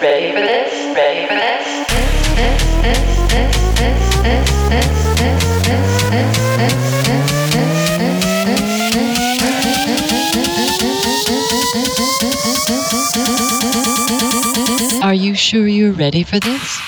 Ready for this? Ready for this? Are you sure you're ready for this?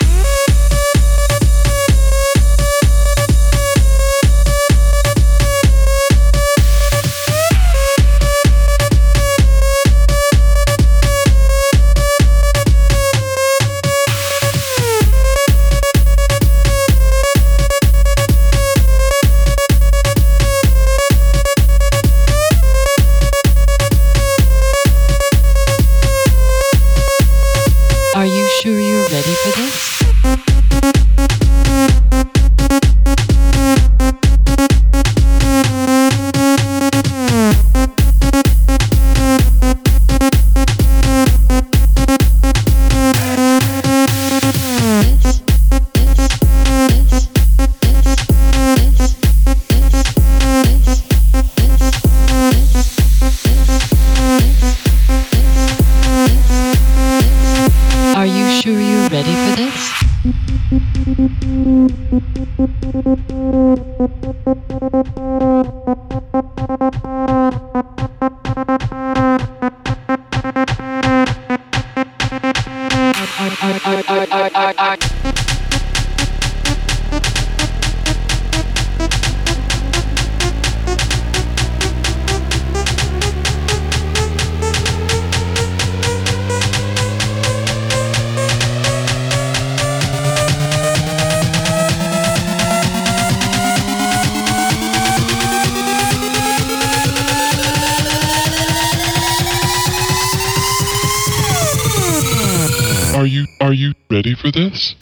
this?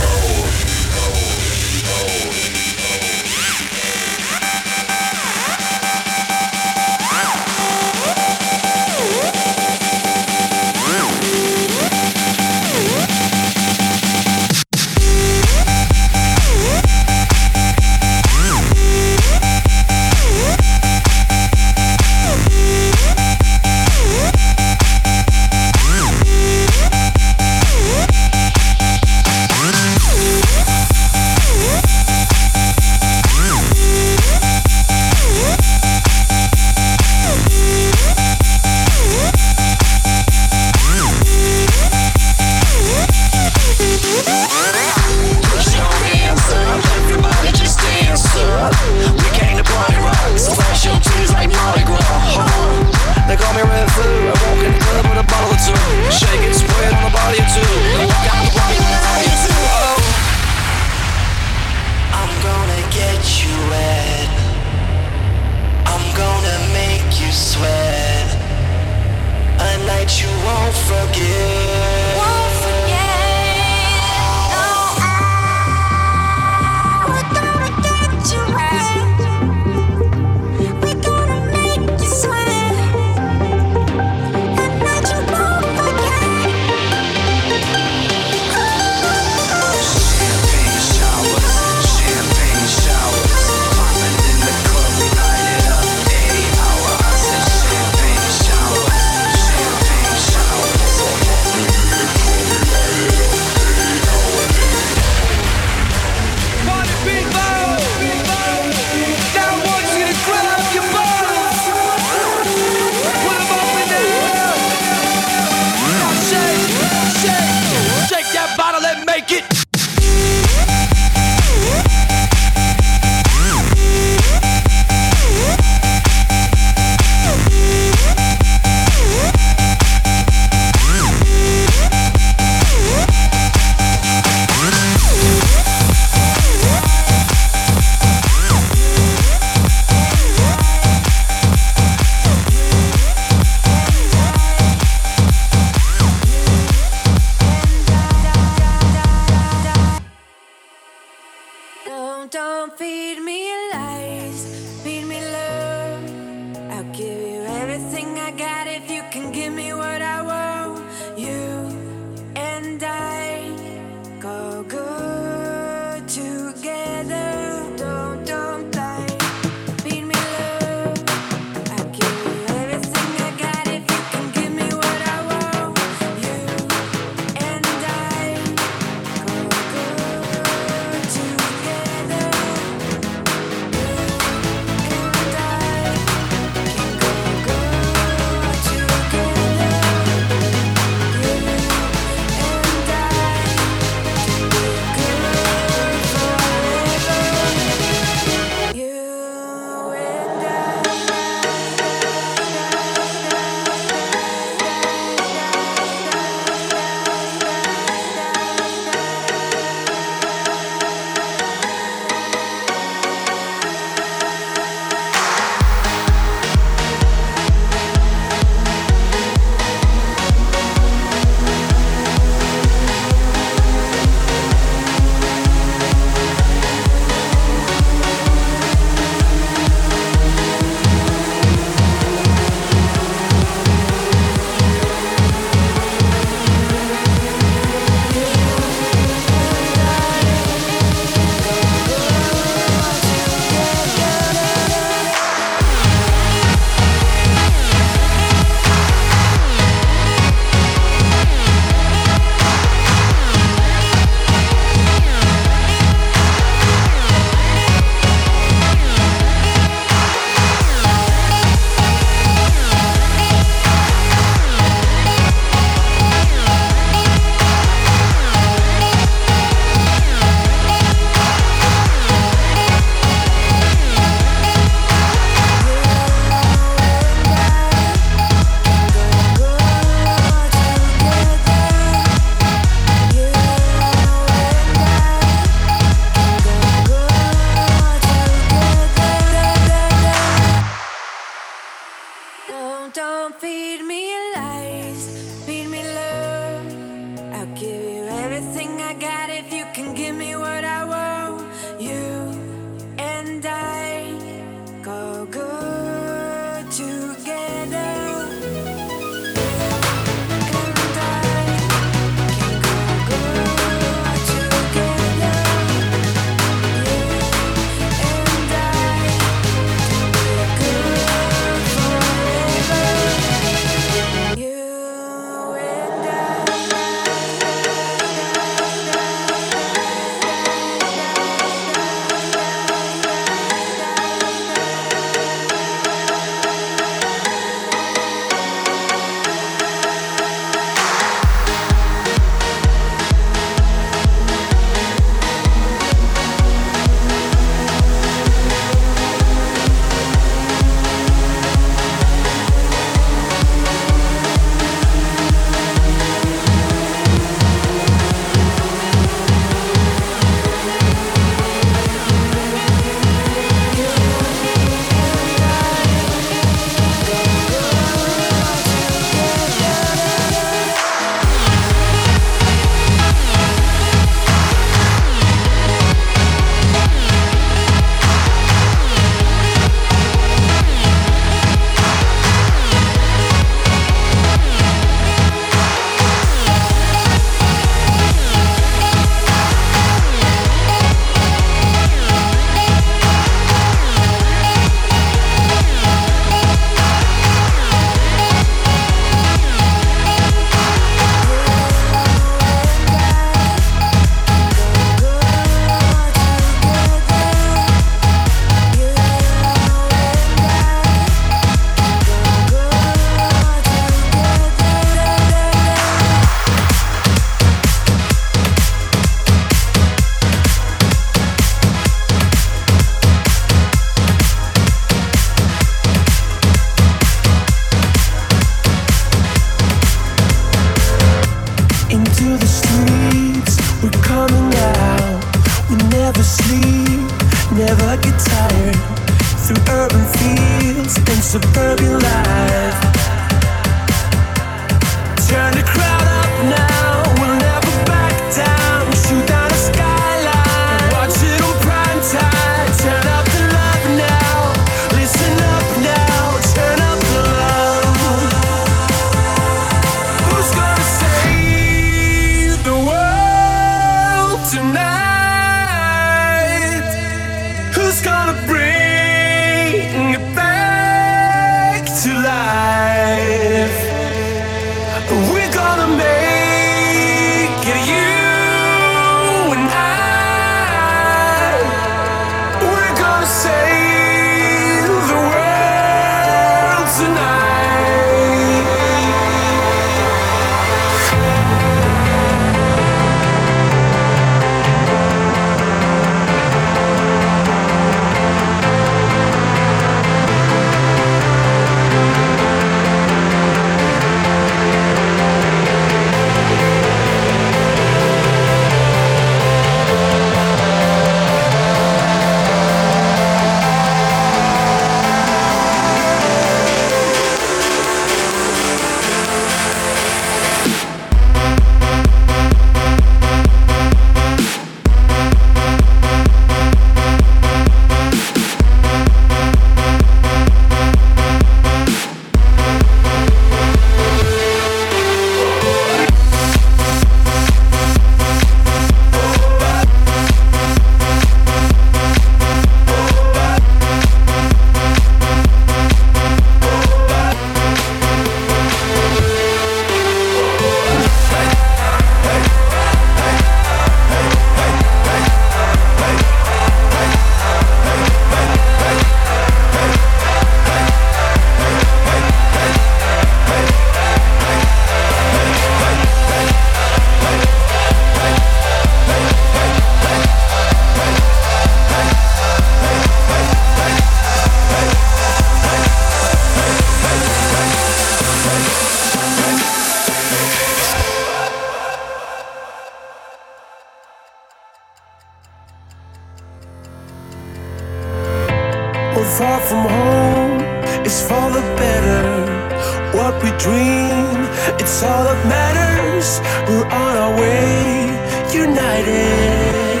dream. It's all that matters. We're on our way, united.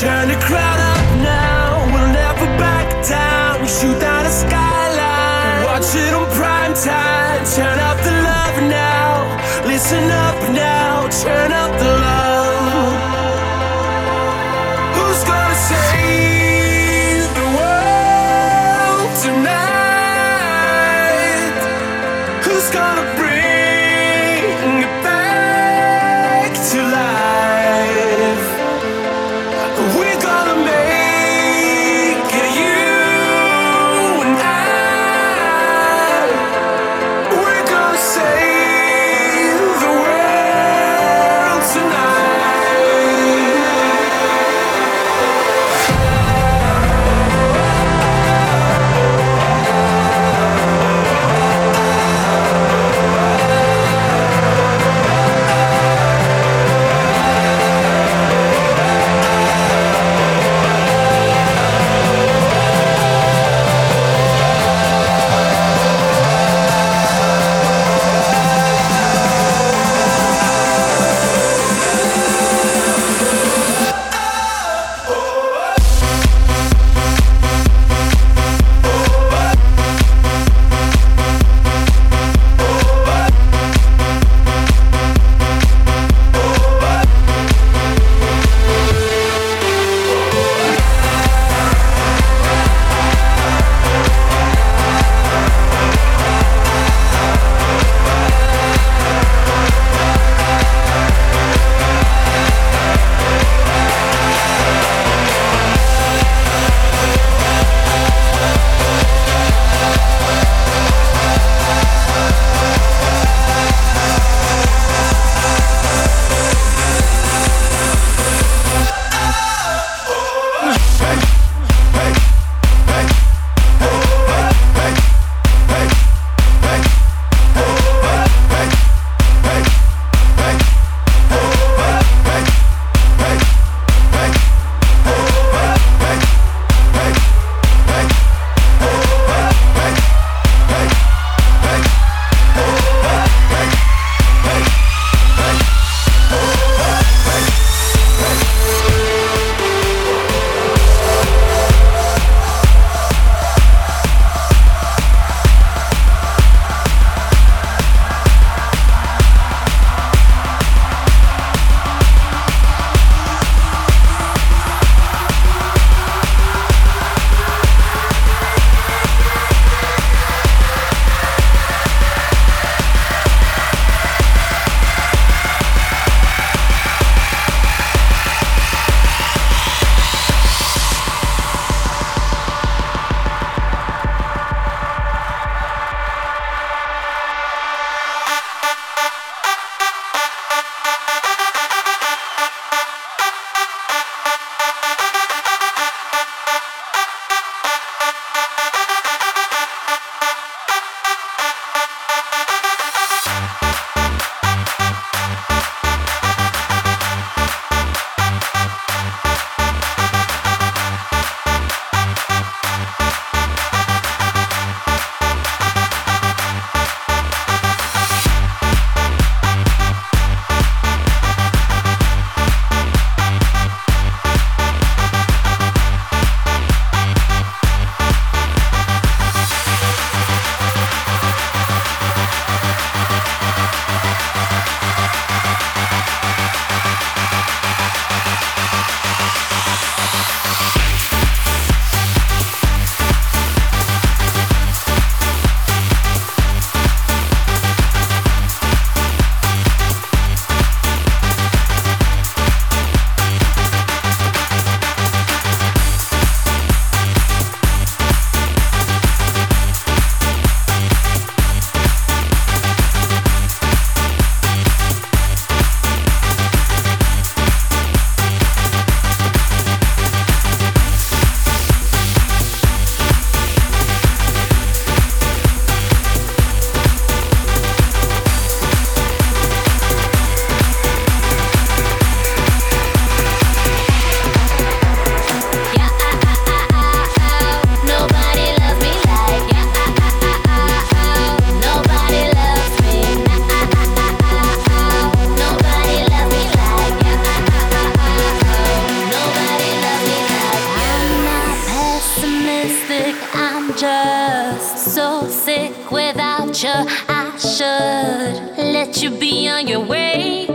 Turn the crowd. Should let you be on your way,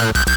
Bye.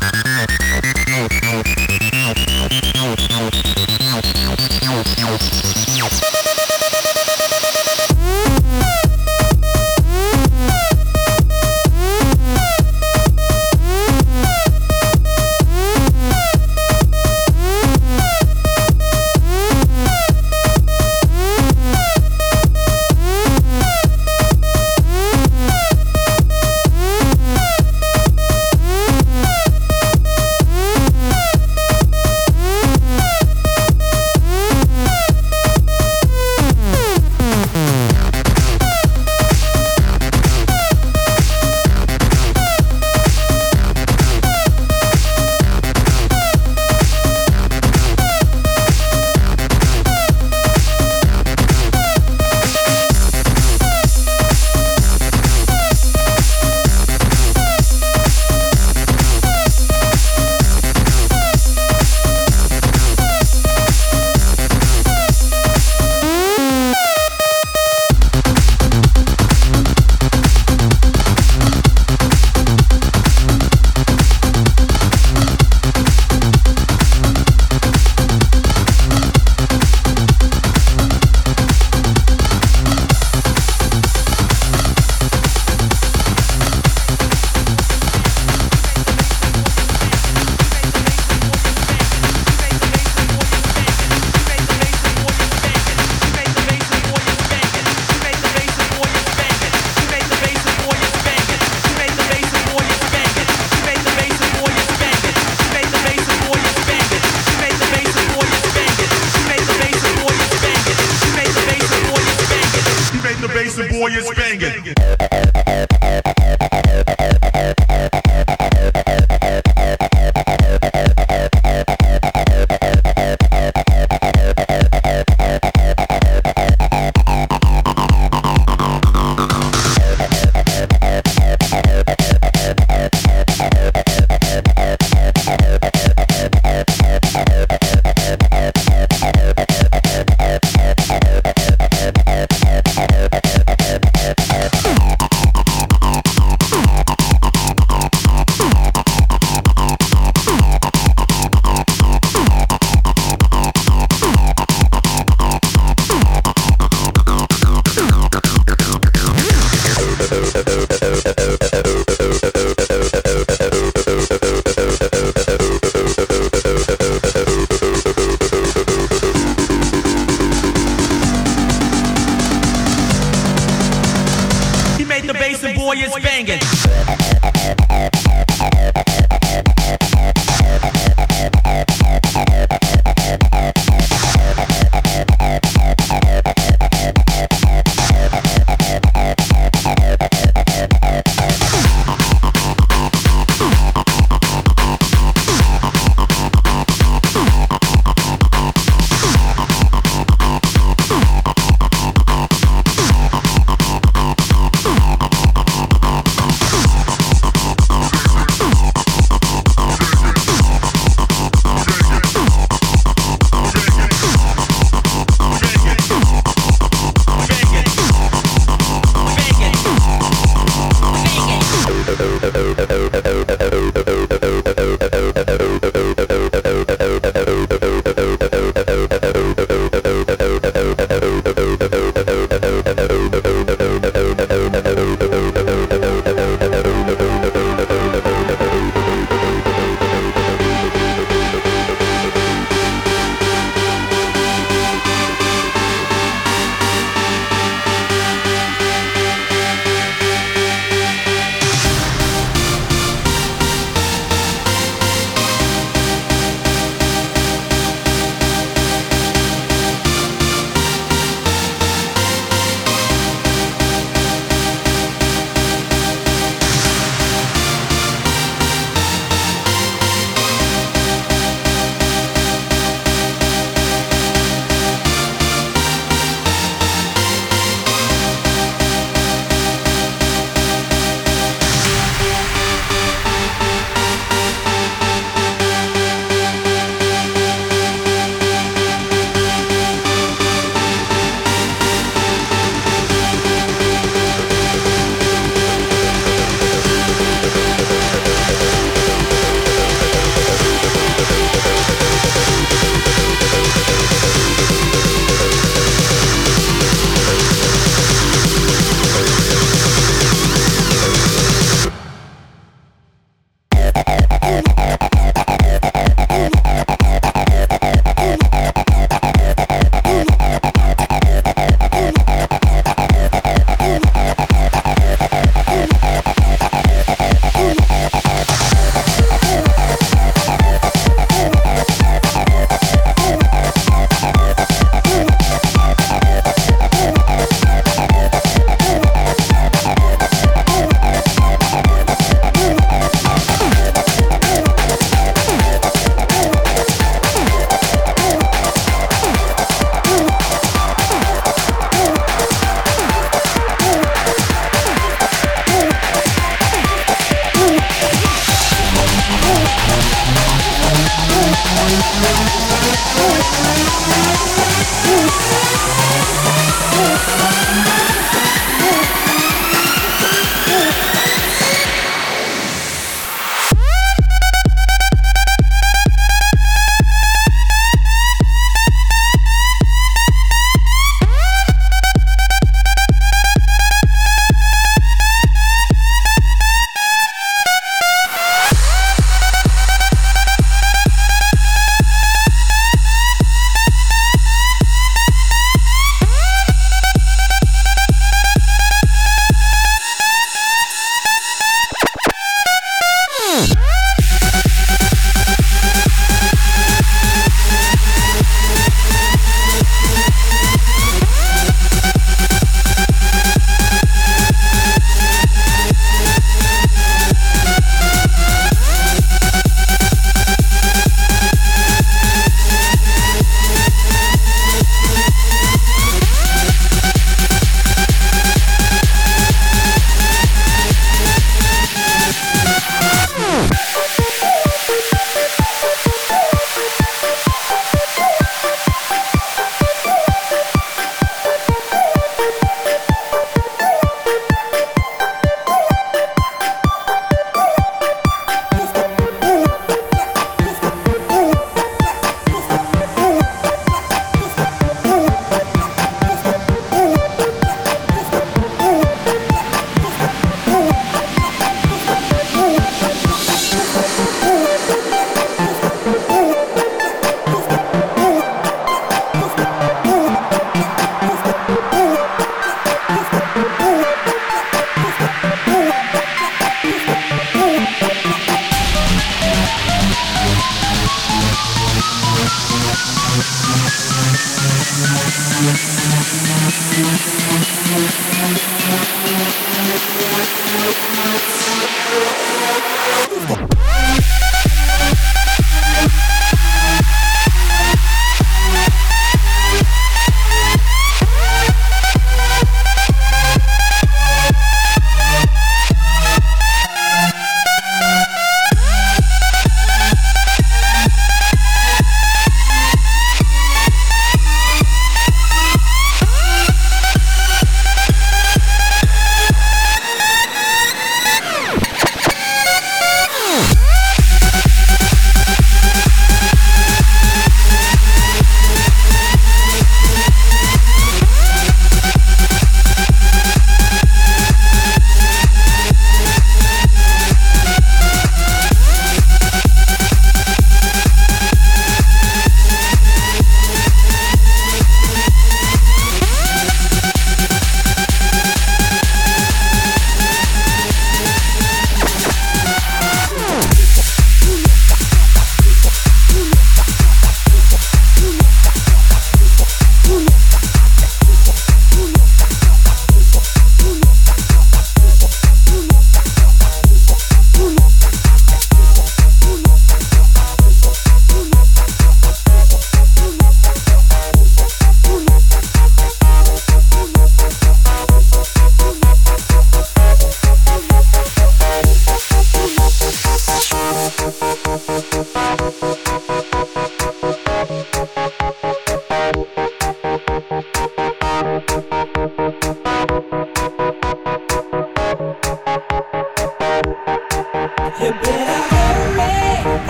boy is banging. Oh, oh, oh, oh.